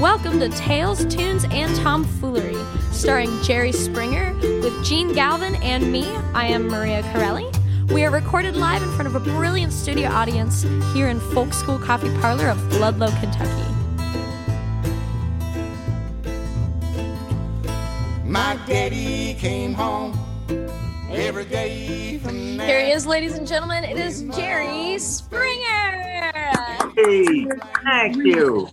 Welcome to Tales, Tunes, and Tomfoolery, starring Jerry Springer with Jene Galvin and me. I am Maria Carrelli. We are recorded live in front of a brilliant studio audience here in Folk School Coffee Parlor of Ludlow, Kentucky. My daddy came home every day from there. Here he is, ladies and gentlemen. It is Jerry Springer. Hey, thank you.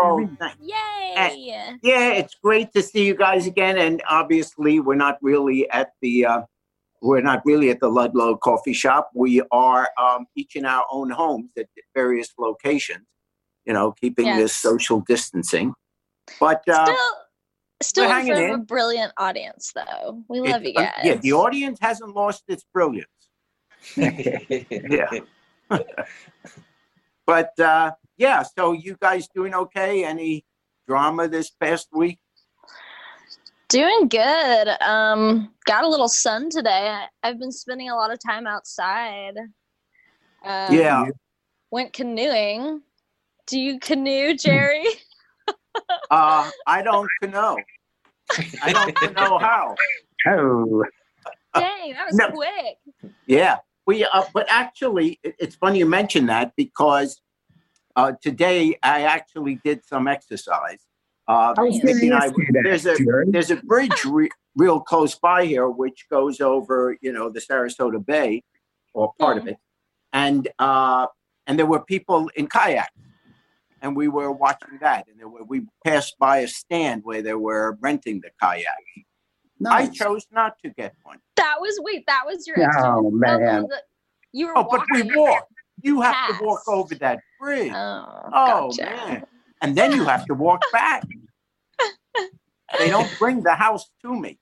Oh, thank- Yay! yeah, it's great to see you guys again. And obviously, we're not really at the uh, we're not really at the Ludlow Coffee Shop. We are um, each in our own homes at various locations. You know, keeping this social distancing. But uh, Still, still we're in front of a brilliant audience, though. We it- love you uh, guys. yeah, the audience hasn't lost its brilliance. yeah. but uh, yeah, so you guys doing okay? Any drama this past week? Doing good. Um, got a little sun today. I've been spending a lot of time outside. Um, yeah. Went canoeing. Do you canoe, Jerry? Uh, I don't know. I don't know how. Oh, Dang, that was No. quick. Yeah, we. Uh, but actually, it, it's funny you mention that because uh, today I actually did some exercise. Uh, I was Nice. going Mickey to and I- that, there's a there's a bridge re- real close by here which goes over you know the Sarasota Bay or part of it, and uh, and there were people in kayaks, and we were watching that, and there were, we passed by a stand where they were renting the kayak. I chose not to get one. That was wait. That was your. Oh, man. the- you were. Oh, but we walking. Walk. You have Pass. to walk over that bridge. Oh, Oh gotcha. man! And then you have to walk back. they don't bring the house to me.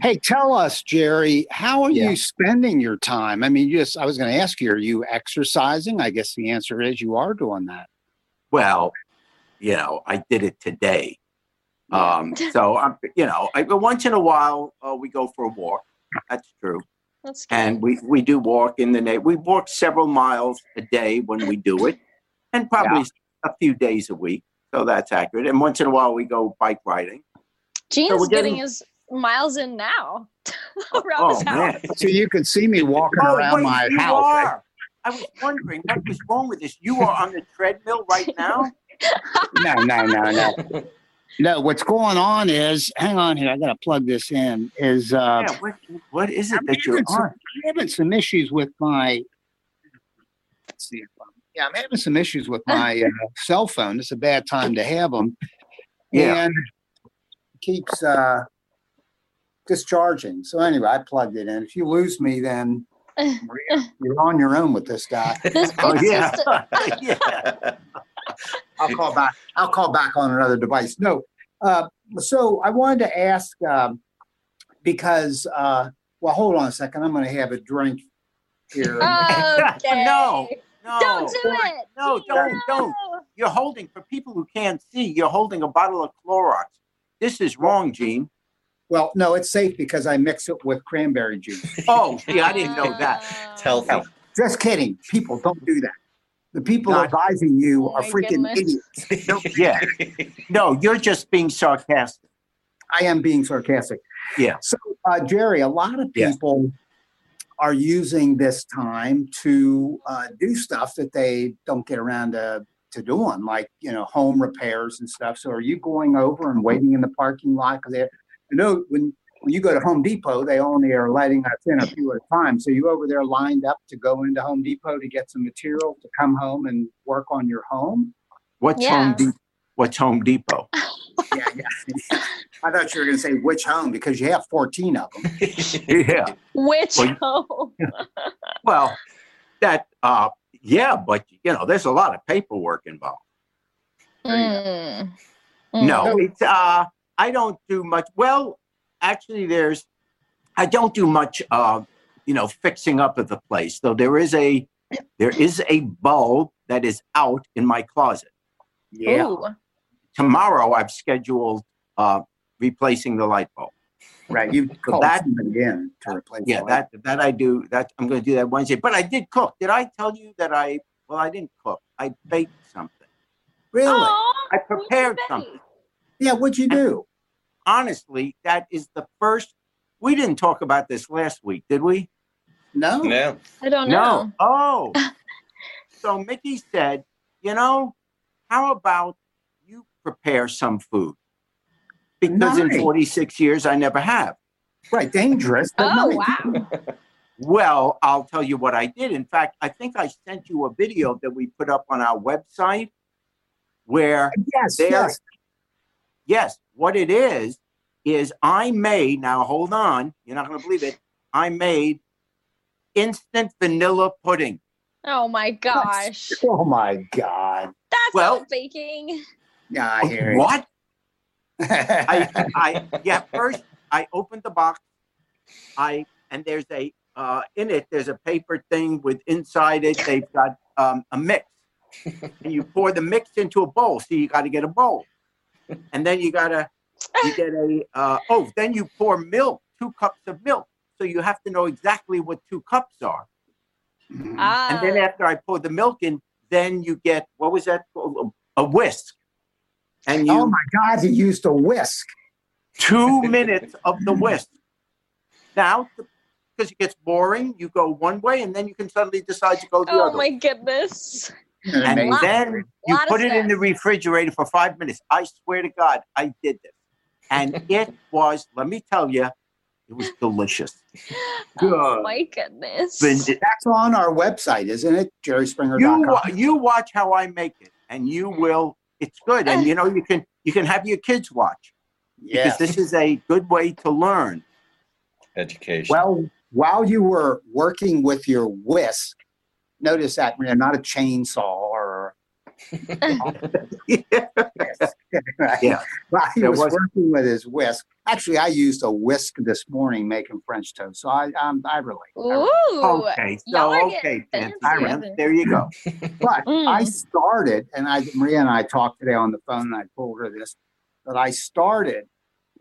Hey, tell us, Jerry, how are Yeah. you spending your time? I mean, you just I was going to ask you, are you exercising? I guess the answer is you are doing that. Well, you know, I did it today. Um, so I'm, you know, I, once in a while uh, we go for a walk. That's true, That's good. and we we do walk in the na We walk several miles a day when we do it, and probably a few days a week. So that's accurate. And once in a while we go bike riding. Jene's we're getting getting- his miles in now oh, around Oh his house. man! So you can see me walking Oh, around wait, my you house. are. I was wondering what was wrong with this. You are on the treadmill right now. No, no, no, no. No, what's going on is, hang on here, I got to plug this in. Is uh, yeah, what, what is it I'm that you're having some- on? I'm having some issues with my. Let's see yeah, I'm having some issues with my uh, cell phone. It's a bad time to have them. Yeah. And it keeps uh, discharging. So anyway, I plugged it in. If you lose me, then Maria, you're on your own with this guy. This, Oh yeah, just yeah. I'll call back. I'll call back on another device. No. Uh, so I wanted to ask um, because, uh, well, hold on a second. I'm going to have a drink here. okay. No, no, Don't do it. No, don't, don't. You're holding for people who can't see. You're holding a bottle of Clorox. This is wrong, Jene. well, no, it's safe because I mix it with cranberry juice. Oh, yeah, I didn't know that. Oh. It's healthy. Just kidding. People don't do that. The people Not- advising you are freaking goodness. idiots. Yeah, no, you're just being sarcastic. I am being sarcastic. Yeah. So, uh, Jerry, a lot of Yeah. people are using this time to uh, do stuff that they don't get around to, to doing, like, you know, home repairs and stuff. So, are you going over and waiting in the parking lot? Because you know, when, when you go to Home Depot, they only are letting us in a few at a time. So, you over there lined up to go into Home Depot to get some material to come home and work on your home? What's Yeah. Home Depot? What's Home Depot? Yeah, yeah. I thought you were going to say which home because you have 14 of them. Yeah. Which Well, home? Well, that uh, yeah, but you know, there's a lot of paperwork involved. Mm. No, Mm. it's uh I don't do much. Well, actually there's I don't do much uh you know fixing up of the place. Though there is a there is a bulb that is out in my closet. Yeah. Ooh. Tomorrow I've scheduled uh replacing the light bulb. Right. You called that- somebody in to replace Yeah, the that that I do that I'm going to do that Wednesday. But I did cook. Did I tell you that I well I didn't cook. I baked something. Really? Aw, I prepared something. Yeah. What'd you do? Honestly, that is the first. We didn't talk about this last week, did we? No. No. I don't know. No. Oh. so Mickey said, you know, how about you prepare some food? Because in 46 years, I never have. Right. Dangerous. Oh nice. wow. Well, I'll tell you what I did. In fact, I think I sent you a video that we put up on our website where, Yes. There- Yes. Yes, what it is, is I made, now hold on, you're not going to believe it, I made instant vanilla pudding. Oh my gosh. Oh my God. That's Well- not baking. Yeah, I hear you. What? I, I, yeah, first I opened the box. I, and there's a, uh, in it, there's a paper thing with inside it, they've got um, a mix. and you pour the mix into a bowl. So you got to get a bowl. And then you got to, you get a, uh, oh, then you pour milk, two cups of milk. So you have to know exactly what two cups are. Ah. And then after I pour the milk in, then you get, what was that? called? A whisk. And you, Oh my God, he used a whisk. two minutes of the whisk. Now, because it gets boring, you go one way and then you can suddenly decide to go the other. oh my goodness. And Amazing. then you put it in the refrigerator for five minutes. I swear to God, I did this. And it was, let me tell you, it was delicious. Oh Good. my goodness. Then That's on our website, isn't it? You, JerrySpringer.com. wa- you watch how I make it, and you mm-hmm. will. It's good, and you know you can you can have your kids watch because this is a good way to learn. Education. Well, while you were working with your whisk, notice that you know, not a chainsaw or right? Yeah. While he There was, was- working with his whisk. Actually, I used a whisk this morning making French toast, so I um, I relate. I relate. Ooh. Okay, y'all so okay, getting Fancy fancy Pants, with it. there you go. But Mm. I started, and I Maria and I talked today on the phone, and I told her this, that I started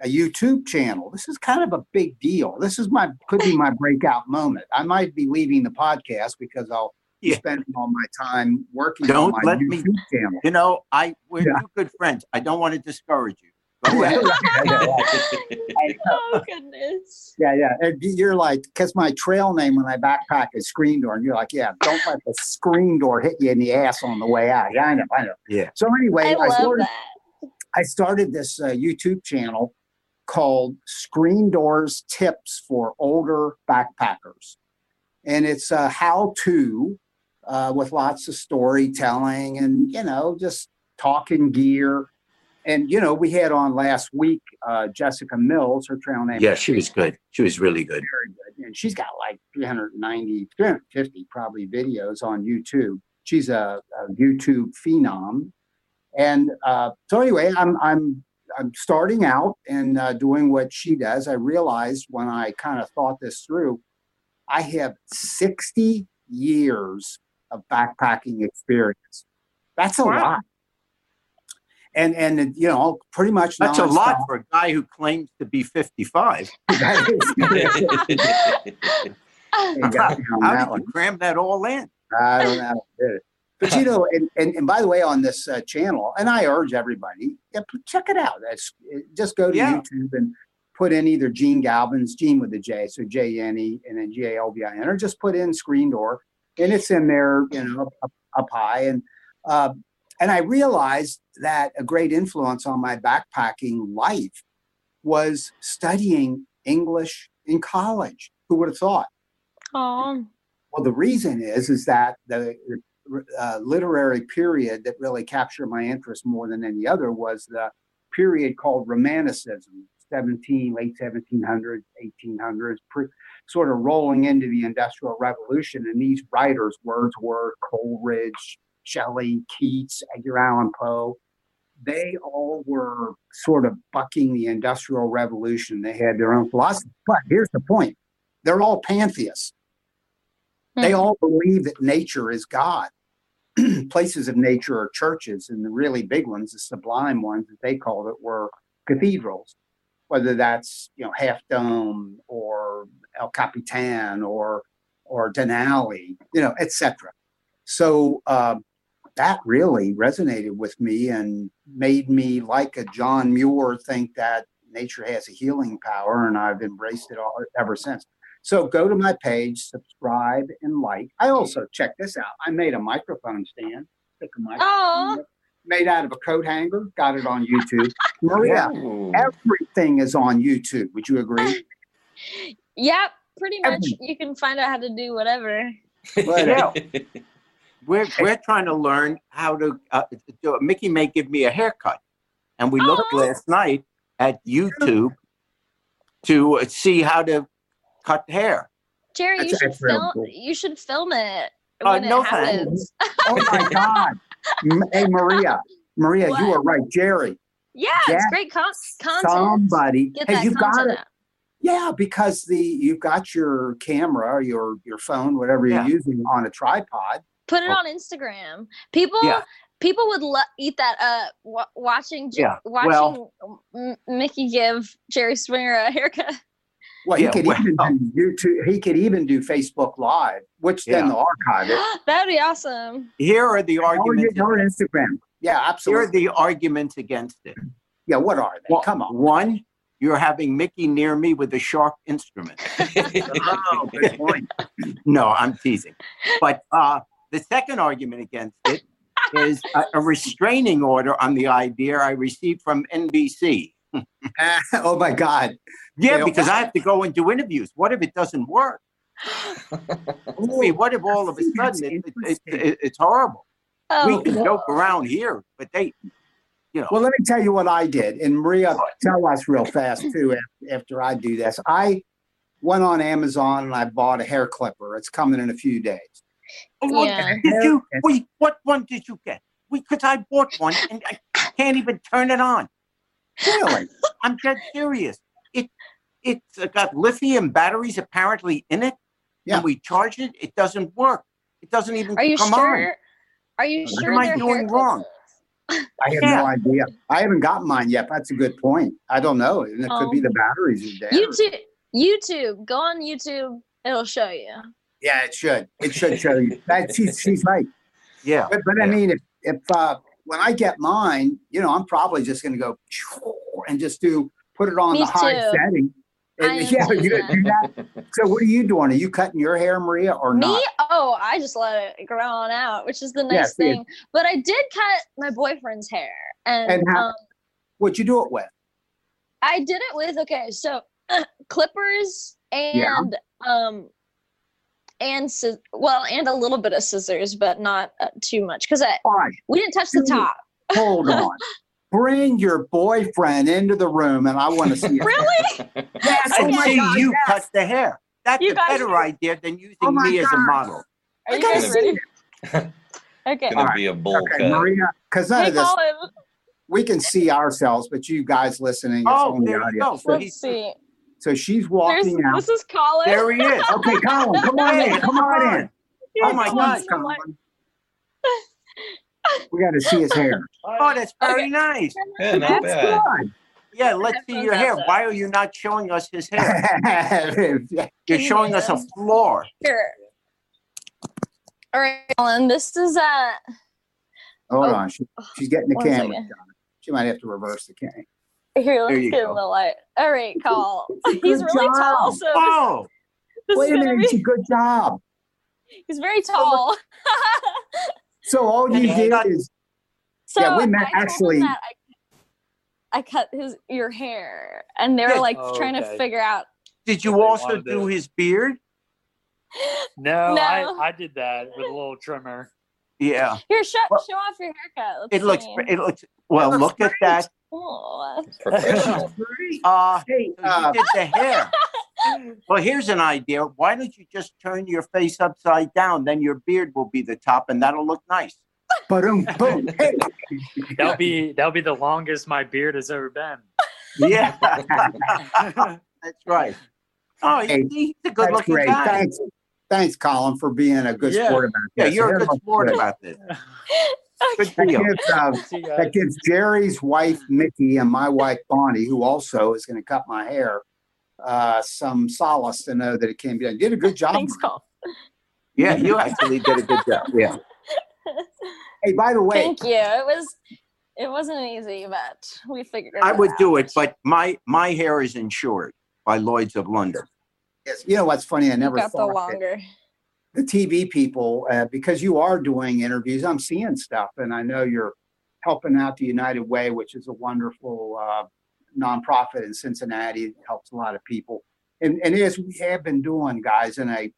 a YouTube channel. This is kind of a big deal. This is my could be my breakout moment. I might be leaving the podcast because I'll be Yeah. spending all my time working Don't on my let me- YouTube channel. You know, I we're Yeah. two good friends. I don't want to discourage you. Yeah, right. Oh goodness. yeah, yeah. And you're like, because my trail name when I backpack is Screen Door, and you're like, yeah, don't let the screen door hit you in the ass on the way out. Yeah, I know, I know. Yeah. So anyway, I I, started, that. I started this uh, YouTube channel called Screen Doors Tips for Older Backpackers. And it's a how to uh, with lots of storytelling and, you know, just talking gear. And, you know, we had on last week uh, Jessica Mills, her trail name. Yeah, she was good. She was really good. Very good. And she's got like 390, 350 probably videos on YouTube. She's a, a YouTube phenom. And uh, so anyway, I'm I'm I'm starting out and uh, doing what she does. I realized when I kind of thought this through, I have 60 years of backpacking experience. That's a Wow. lot. And and you know, pretty much That's a lot for a guy who claims to be 55. That is- You got me How that did one. you cram that all in? I don't know how to do it. But you know, and, and, and by the way, on this uh, channel, and I urge everybody, yeah, check it out. That's just go to Yeah. YouTube and put in either Jene Galvin's Jene with the J, so J N E and then G A L V I N, or just put in Screen Door, and it's in there, you know, up, up high. And uh, and I realized that a great influence on my backpacking life was studying English in college. Who would have thought? Oh. Well, the reason is is that the uh, literary period that really captured my interest more than any other was the period called Romanticism, 17, late 1700s, 1800s, pre, sort of rolling into the Industrial Revolution. And these writers, Wordsworth, Coleridge, Shelley, Keats, Edgar Allan Poe, they all were sort of bucking the Industrial Revolution. They had their own philosophy. But here's the point they're all pantheists. They Hmm. all believe that nature is God. Places of nature are churches, and the really big ones, the sublime ones, that they called it, were cathedrals. Whether that's you know Half Dome or El Capitan or or Denali, you know, etc. So um, that really resonated with me and made me like a John Muir think that nature has a healing power and I've embraced it all ever since. So go to my page, subscribe and like. I also check this out. I made a microphone stand. Took a microphone Aw. made out of a coat hanger, got it on YouTube. Maria, Ooh. everything is on YouTube. Would you agree? Yep, pretty much. Everything. You can find out how to do whatever. Yeah. We're we're trying to learn how to. Uh, do, Mickey may give me a haircut, and we looked last night at YouTube to uh, see how to cut hair. Jerry, you should film. cool. You should film it Uh, no it thanks. Oh my God. Hey, Maria, Maria, you are right. Jerry, Yeah, it's great con- content. somebody. Get hey, that you've got it. out. Yeah, because the you've got your camera, your your phone, whatever you're Yeah. using on a tripod. Put it Oh. on Instagram. People, Yeah. people would lo- eat that up. Wa- watching, Jer- Yeah, watching well- M- Mickey give Jerry Springer a haircut. Well, he Yeah, could well- even do YouTube. He could even do Facebook Live, which then Yeah. they'll archive it. That'd be awesome. Here are the Or, arguments. or Instagram. Yeah, absolutely. Here are the arguments against it. Yeah, what are they? Well, Come on. One, you're having Mickey near me with a sharp instrument. Oh, good point. No, I'm teasing. But uh, the second argument against it is a, a restraining order on the idea I received from NBC. oh my God. Yeah, Yeah. because I have to go and do interviews. What if it doesn't work? I mean, what if all of a sudden it, it, it, it- it's horrible? Oh, We can joke around here, but they, you know, Well, let me tell you what I did. And Maria, tell us real fast too after I do this. I went on Amazon and I bought a hair clipper. It's coming in a few days. Oh, what Yeah. did you? Wait, what one did you get? Because I bought one and I can't even turn it on. Really? I'm dead serious. It it's uh, got lithium batteries apparently in it. Yeah. And we charge it. It doesn't work. It doesn't even Are you come on. sure? Are you What sure am I doing hair wrong? Clippers? I have Yeah. no idea. I haven't gotten mine yet. That's a good point. I don't know. And it could be Oh. the batteries is dead. YouTube, YouTube. Go on YouTube. It'll show you. Yeah, it should. It should show you. That she's she's right. Yeah. But but I mean, if if uh, when I get mine, you know, I'm probably just going to go and just do put it on Me the high too. setting. And, yeah, you yeah. So what are you doing? Are you cutting your hair, Maria, or Me? not? Me? Oh, I just let it grow on out, which is the nice see, thing. But I did cut my boyfriend's hair, and, And how- um, What'd you do it with? I did it with okay, so clippers and Yeah. um and well, and a little bit of scissors, but not uh, too much because I we didn't touch the top. hold on. Bring your boyfriend into the room, and I want to see. Really? Yes, oh And my see God, you yes. cut the hair. That's You a guys- better idea than using Oh my me as a model. Are I you guys ready? Okay. It's Gonna All be a bowl Okay, cut. Maria, because none Hey, of this Colin, we can see ourselves, but you guys listening, it's Oh, only there you audio. go. So let's he's see. So she's There's, walking out. this is Colin. there he is. Okay, Colin, come on in. Come on in. Oh my God. Colin. We got to see his hair. Oh, that's very Okay. nice. Yeah, not That's bad. good. Yeah, let's see your hair. outside. Why are you not showing us his hair? You're you showing hear us a them? floor. Here. All right, Colin. This is uh Oh. on. She, she's getting the One camera. second. done. She might have to reverse the camera. here. Let's you get go. in the light. All right, Call. He's Good really tall, job. so this, Oh, this Wait a gonna minute. be. Good job. He's very tall. So all you And did got- is so Yeah, we met I actually- that I, I cut his your hair, and they were Yeah. like Oh, trying to figure out. did you also do to- his beard? No, No. I, I did that with a little trimmer. Yeah. Here, show, Well, show off your haircut. Let's It looks. see. It looks. Well, looks look at that. Oh, Professional. Uh, hey, so you uh, did the hair. Well, here's an idea. Why don't you just turn your face upside down? Then your beard will be the top, and that'll look nice. boom, boom. That'll be that'll be the longest my beard has ever been. Yeah, that's right. Oh, Hey, he's a good-looking great. guy. Thanks. Thanks, Colin, for being a good Yeah. sport about this. Yeah, you're a good sport good. about this. Good That deal. gives, uh, See you guys. that gives Jerry's wife Mickey and my wife Bonnie, who also is going to cut my hair, uh, some solace to know that it can be done. You did a good job. thanks, Call. Yeah, you actually did a good job. Yeah. Hey, by the way, Thank you. It was it wasn't easy, but we figured it I would out. do it, but my my hair is insured by Lloyd's of London. yes, you know what's funny? I You never got the thought that longer. the TV people, uh, because you are doing interviews, I'm seeing stuff, and I know you're helping out the United Way, which is a wonderful uh, nonprofit in Cincinnati. It helps a lot of people, and and as we have been doing, guys, and I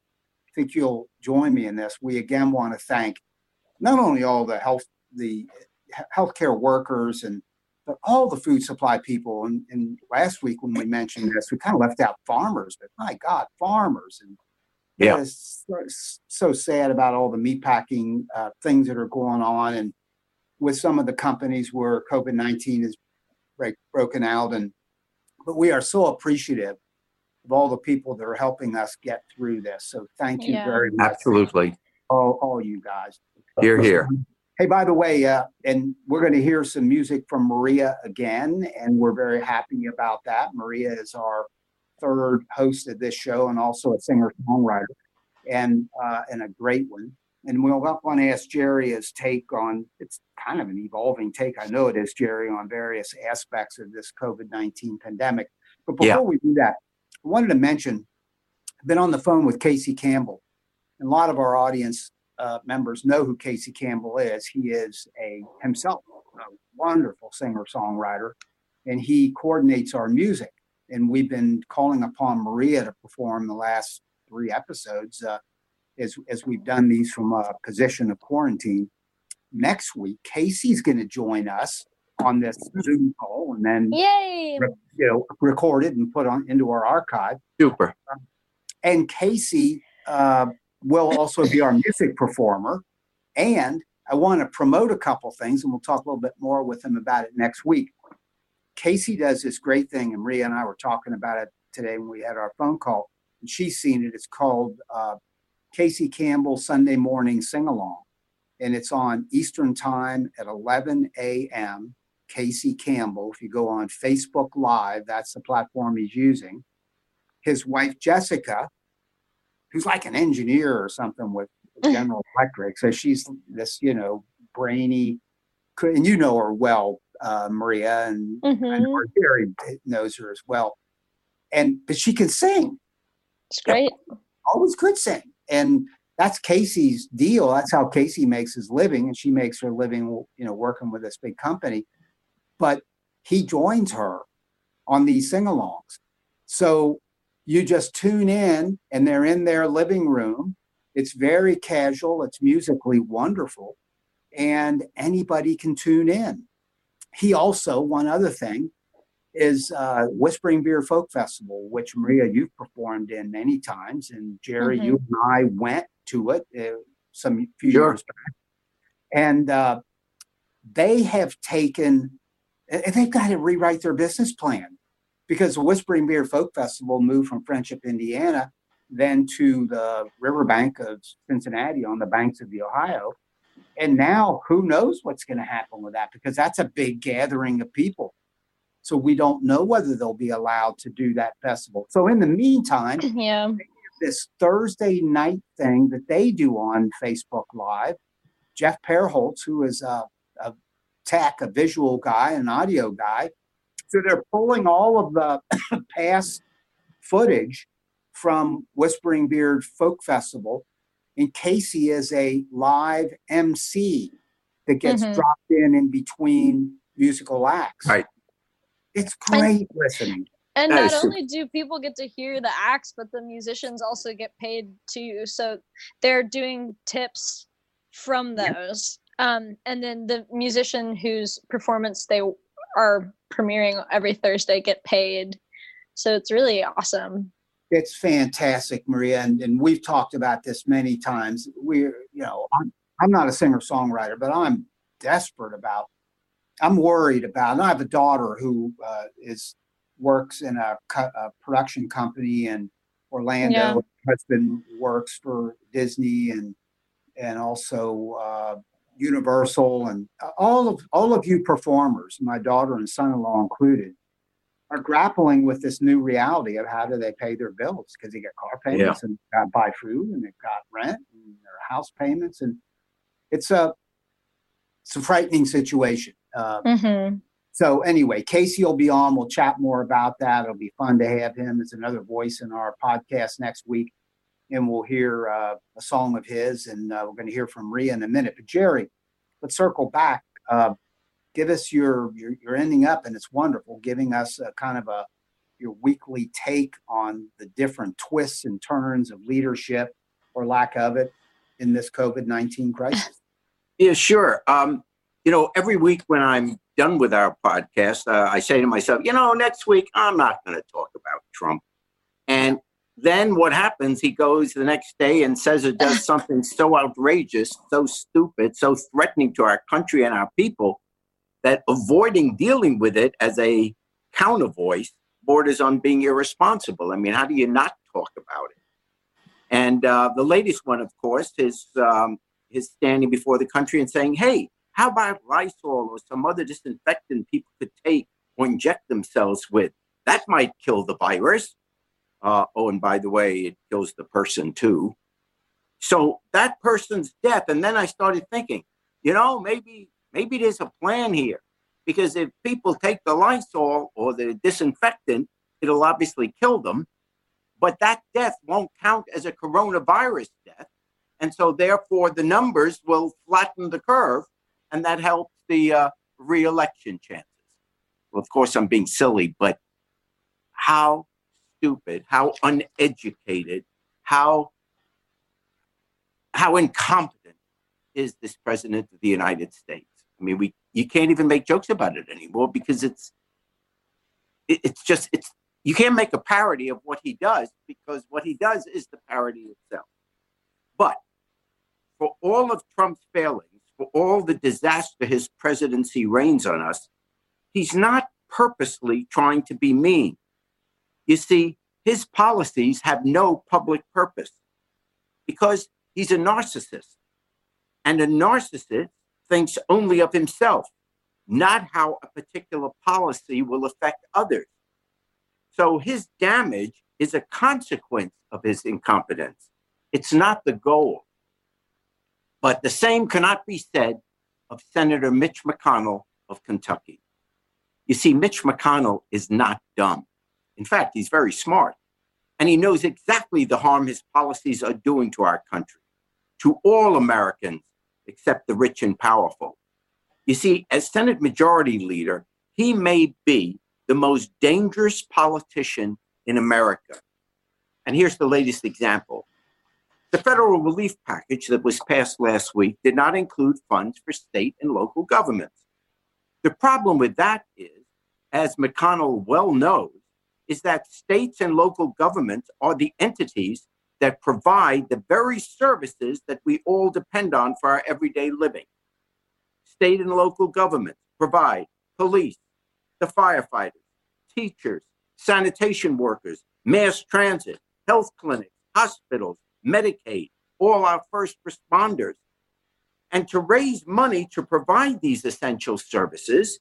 think you'll join me in this. We again want to thank not only all the health the healthcare workers and but all the food supply people. And, and last week when we mentioned this, we kind of left out farmers, but my God, farmers and Yeah. it's so- so sad about all the meatpacking uh, things that are going on, and with some of the companies where COVID nineteen is break, broken out, and but we are so appreciative of all the people that are helping us get through this. So thank you Yeah. very much, Absolutely. all, all you guys. Here, here. Hey, by the way, uh, and we're going to hear some music from Maria again, and we're very happy about that. Maria is our third host of this show and also a singer songwriter, and uh, and a great one. And we'll want to ask Jerry his take on it's kind of an evolving take. I know it is, Jerry, on various aspects of this COVID 19 pandemic. But before Yeah. we do that, I wanted to mention I've been on the phone with Casey Campbell. And a lot of our audience uh, members know who Casey Campbell is. He is a himself a wonderful singer songwriter, and he coordinates our music. And we've been calling upon Maria to perform the last three episodes uh, as as we've done these from a position of quarantine. Next week, Casey's going to join us on this Zoom call, and then Yay! you know recorded and put on into our archive Super. and Casey uh, will also be our music performer. And I want to promote a couple things, and we'll talk a little bit more with him about it next week. Casey does this great thing, and Maria and I were talking about it today when we had our phone call, and she's seen it. It's called uh, Casey Campbell Sunday Morning Sing Along, and it's on Eastern Time at 11 a.m. Casey Campbell. If you go on Facebook Live, that's the platform he's using. His wife Jessica, who's like an engineer or something with General Electric. So she's this, you know, brainy, and you know her well, uh, Maria, and I Mhm. know her- Jerry knows her as well. And but she can sing, It's great. always could sing, and that's Casey's deal. That's how Casey makes his living, and she makes her living, you know, working with this big company. But he joins her on these sing-alongs. So you just tune in and they're in their living room. It's very casual, it's musically wonderful, and anybody can tune in. He also, one other thing, is uh, Whispering Beard Folk Festival, which Maria, you've performed in many times, and Jerry, you and I went to it uh, some few Sure. years back. And uh, they have taken, and they've got to rewrite their business plan because the Whispering Beard Folk Festival moved from Friendship, Indiana, then to the riverbank of Cincinnati on the banks of the Ohio. And now who knows what's going to happen with that because that's a big gathering of people. So we don't know whether they'll be allowed to do that festival. So in the meantime, Yeah. this Thursday night thing that they do on Facebook Live. Jeff Perholtz, who is a, a tech, a visual guy, an audio guy. So they're pulling all of the past footage from Whispering Beard Folk Festival. And Casey is a live MC that gets Mhm. dropped in in between musical acts. Right. It's great listening. And That not is super. only do people get to hear the acts, but the musicians also get paid too. So they're doing tips from those. Um, and then the musician whose performance they are premiering every Thursday get paid. So it's really awesome. It's fantastic, Maria, and, and we've talked about this many times. We're, you know, I'm, I'm not a singer songwriter, but I'm desperate about. I'm worried about. And I have a daughter who uh, is works in a, co- a production company in Orlando. Yeah. Husband works for Disney and and also uh, Universal and all of all of you performers, my daughter and son-in-law included, are grappling with this new reality of how do they pay their bills because they get car payments and got to buy food and they've got rent and their house payments and it's a it's a frightening situation. Uh, hmm so anyway, Casey will be on. We'll chat more about that. It'll be fun to have him as another voice in our podcast next week, and we'll hear uh, a song of his, and uh, we're going to hear from Rhea in a minute. But Jerry, let's circle back. Uh, give us your, your your ending up, and it's wonderful, giving us a kind of a your weekly take on the different twists and turns of leadership or lack of it in this COVID nineteen crisis. Yeah, sure. Um, you know, every week when I'm done with our podcast, uh, I say to myself, you know, next week I'm not going to talk about Trump. And then what happens? He goes the next day and says or does something so outrageous, so stupid, so threatening to our country and our people that avoiding dealing with it as a counter voice borders on being irresponsible. I mean, how do you not talk about it? And uh, the latest one, of course, is um, his standing before the country and saying, hey, how about Lysol or some other disinfectant people could take or inject themselves with? That might kill the virus. Uh, oh, and by the way, it kills the person too. So that person's death. And then I started thinking, you know, maybe maybe there's a plan here. Because if people take the Lysol or the disinfectant, it'll obviously kill them. But that death won't count as a coronavirus death. And so therefore the numbers will flatten the curve and that helps the uh, reelection chances. Well, of course, I'm being silly, but how stupid, how uneducated, how how incompetent is this president of the United States? I mean, we you can't even make jokes about it anymore because it's it, it's just it's you can't make a parody of what he does because what he does is the parody itself. But for all of Trump's failings, for all the disaster his presidency rains on us, he's not purposely trying to be mean. You see, his policies have no public purpose because he's a narcissist. And a narcissist thinks only of himself, not how a particular policy will affect others. So his damage is a consequence of his incompetence. It's not the goal. But the same cannot be said of Senator Mitch McConnell of Kentucky. You see, Mitch McConnell is not dumb. In fact, he's very smart. And he knows exactly the harm his policies are doing to our country, to all Americans except the rich and powerful. You see, as Senate Majority Leader, he may be the most dangerous politician in America. And here's the latest example the federal relief package that was passed last week did not include funds for state and local governments. The problem with that is, as McConnell well knows, is that states and local governments are the entities that provide the very services that we all depend on for our everyday living. State and local governments provide police, the firefighters, teachers, sanitation workers, mass transit, health clinics, hospitals, Medicaid, all our first responders. And to raise money to provide these essential services,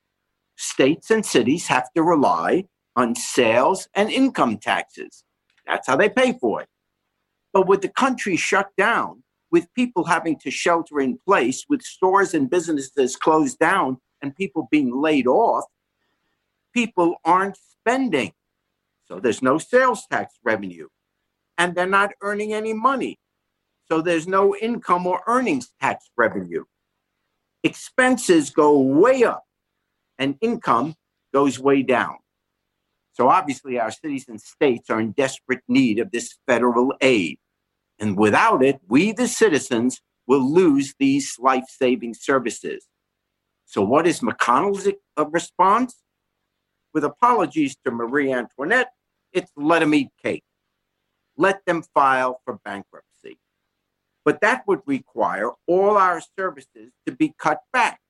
states and cities have to rely on sales and income taxes. That's how they pay for it. But with the country shut down, with people having to shelter in place, with stores and businesses closed down, and people being laid off, people aren't spending. So there's no sales tax revenue and they're not earning any money. So there's no income or earnings tax revenue. Expenses go way up and income goes way down. So obviously, our cities and states are in desperate need of this federal aid. And without it, we, the citizens, will lose these life saving services. So, what is McConnell's response? With apologies to Marie Antoinette, it's let them eat cake let them file for bankruptcy. But that would require all our services to be cut back.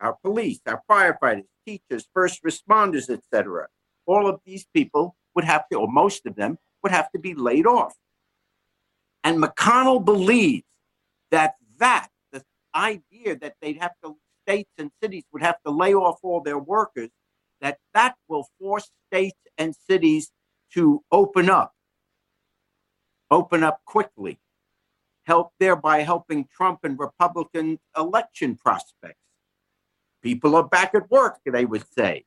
Our police, our firefighters, teachers, first responders, etc. All of these people would have to, or most of them, would have to be laid off. And McConnell believes that that, the idea that they'd have to, states and cities would have to lay off all their workers, that that will force states and cities to open up open up quickly, help thereby helping Trump and Republican election prospects. people are back at work, they would say.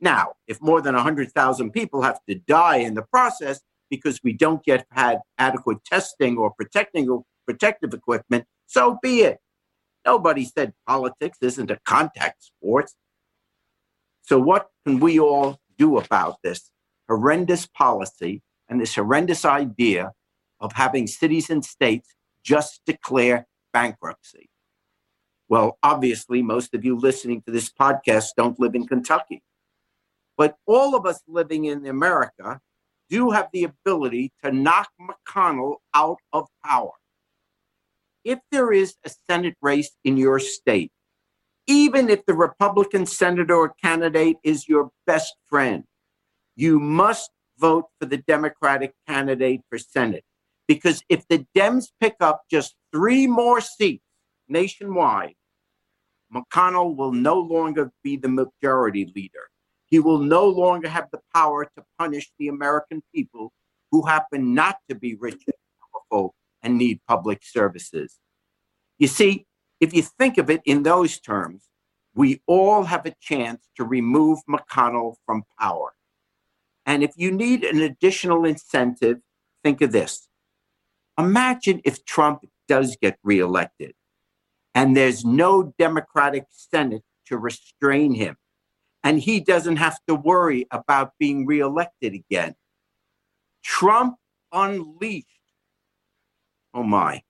Now, if more than 100,000 people have to die in the process because we don't yet had adequate testing or protecting protective equipment, so be it. Nobody said politics isn't a contact sport. So, what can we all do about this horrendous policy and this horrendous idea of having cities and states just declare bankruptcy? Well, obviously, most of you listening to this podcast don't live in Kentucky. But all of us living in America do have the ability to knock McConnell out of power. If there is a Senate race in your state, even if the Republican senator or candidate is your best friend, you must vote for the Democratic candidate for Senate. Because if the Dems pick up just three more seats nationwide, McConnell will no longer be the majority leader. He will no longer have the power to punish the American people who happen not to be rich and powerful and need public services. You see, if you think of it in those terms, we all have a chance to remove McConnell from power. And if you need an additional incentive, think of this. Imagine if Trump does get reelected and there's no Democratic Senate to restrain him and he doesn't have to worry about being reelected again. Trump unleashed. Oh my,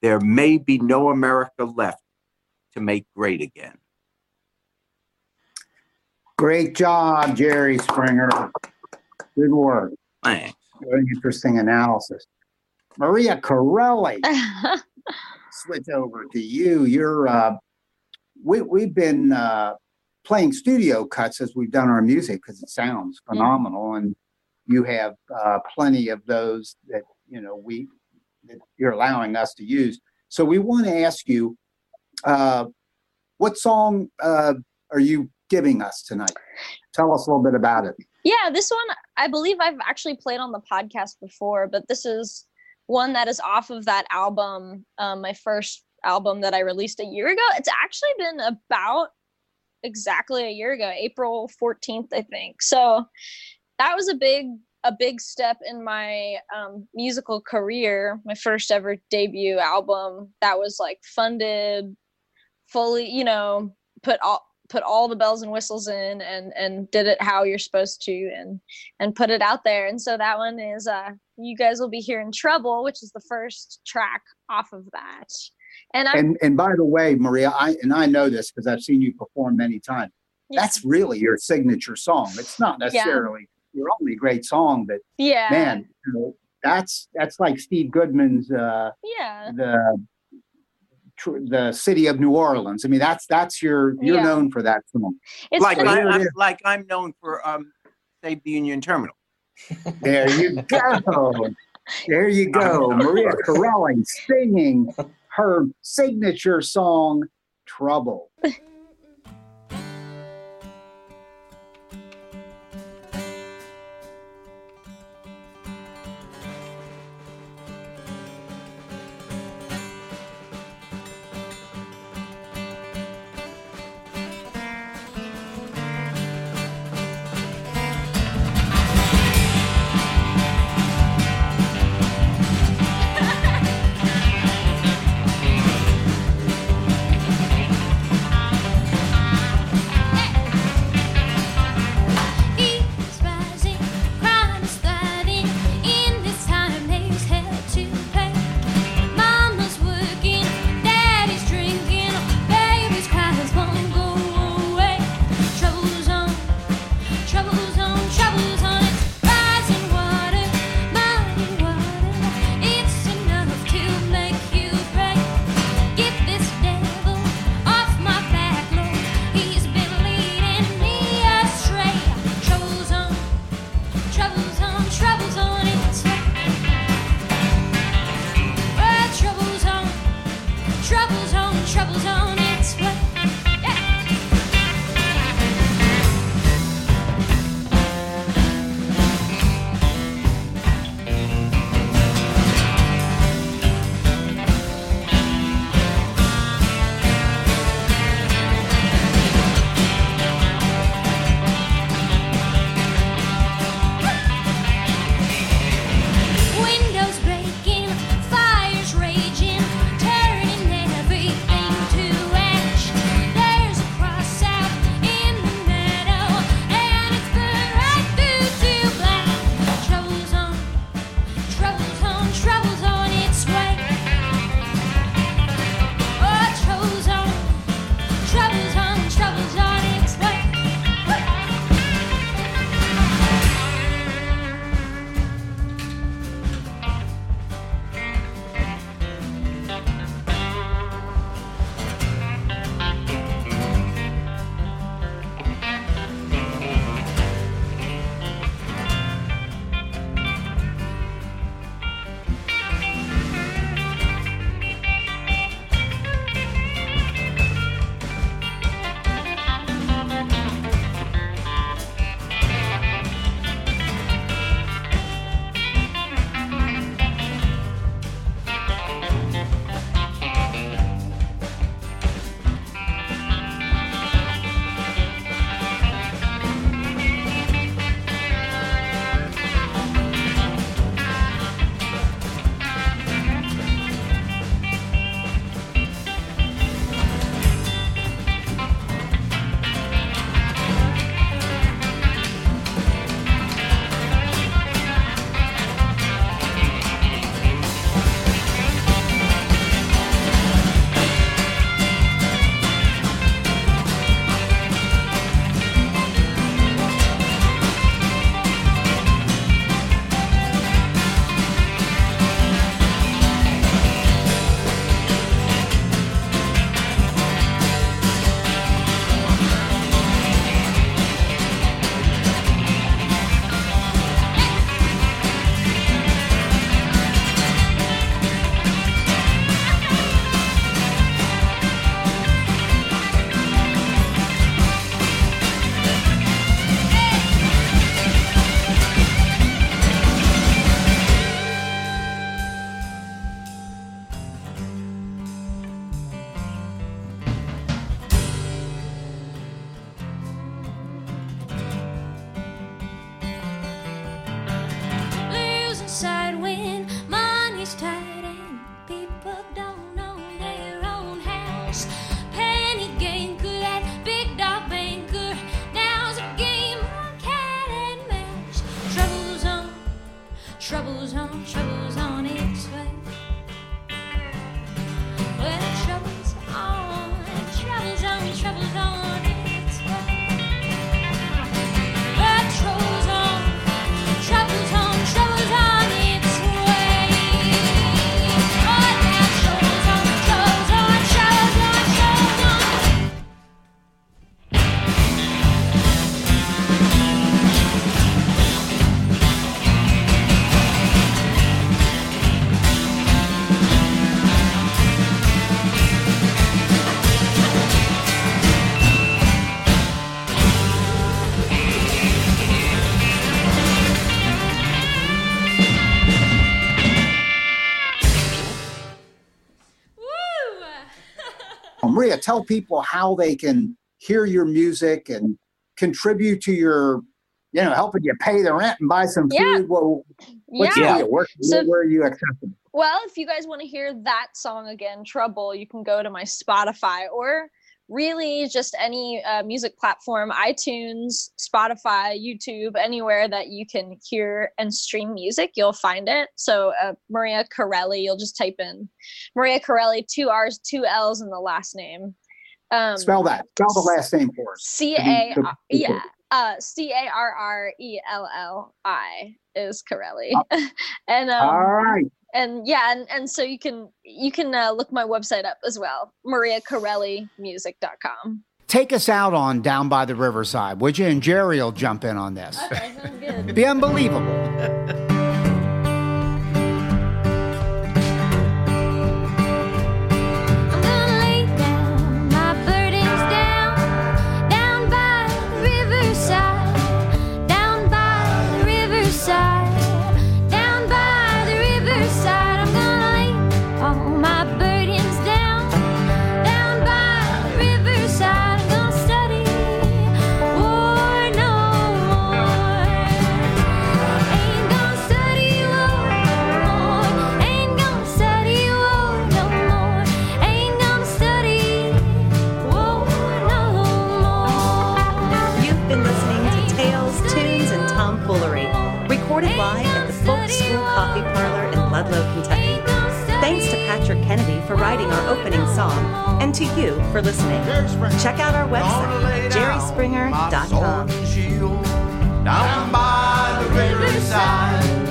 there may be no America left to make great again. Great job, Jerry Springer. Good work. Thanks. Very interesting analysis. Maria Carrelli, switch over to you. You're uh, we we've been uh, playing studio cuts as we've done our music because it sounds phenomenal, and you have uh, plenty of those that you know we that you're allowing us to use. So we want to ask you, uh, what song uh, are you giving us tonight? Tell us a little bit about it. Yeah, this one I believe I've actually played on the podcast before, but this is one that is off of that album, um, my first album that I released a year ago. It's actually been about exactly a year ago, April 14th, I think. So that was a big a big step in my um, musical career my first ever debut album that was like funded fully you know put all put all the bells and whistles in and and did it how you're supposed to and and put it out there. And so that one is uh you guys will be hearing trouble which is the first track off of that. And i And and by the way, Maria, I and I know this because I've seen you perform many times. That's really your signature song. It's not necessarily your only great song, but yeah. man, you know, that's that's like Steve Goodman's uh, yeah. the the city of New Orleans. I mean, that's that's your you're Yeah. known for that song. it's like, funny. I, am like I'm known for um, Save the Union Terminal. There you go. There you go. Maria Carrelli singing her signature song, Trouble. tell people how they can hear your music and contribute to your, you know, helping you pay the rent and buy some food. Yeah. Well, what's yeah. the deal? Where, So- where are you accessible? Well, if you guys want to hear that song again, Trouble, you can go to my Spotify or really just any uh, music platform, iTunes, Spotify, YouTube, anywhere that you can hear and stream music, you'll find it. So, uh, Maria Carrelli, you'll just type in Maria Carrelli, two R's, two L's in the last name. Um, Spell that. Spell the last name for us. C to be- A to- yeah. Uh C A R R E L L I is Carrelli. and um All right. and yeah, and, and so you can you can uh, look my website up as well, mariacarrellimusic.com. Take us out on Down by the Riverside, would you? And Jerry will jump in on this. Okay, sounds good. Be unbelievable. recorded live at the Folk School Coffee Parlor in Ludlow, Kentucky. Thanks to Patrick Kennedy for writing our opening song, and to you for listening. Check out our website, jerryspringer.com. Down by the riverside,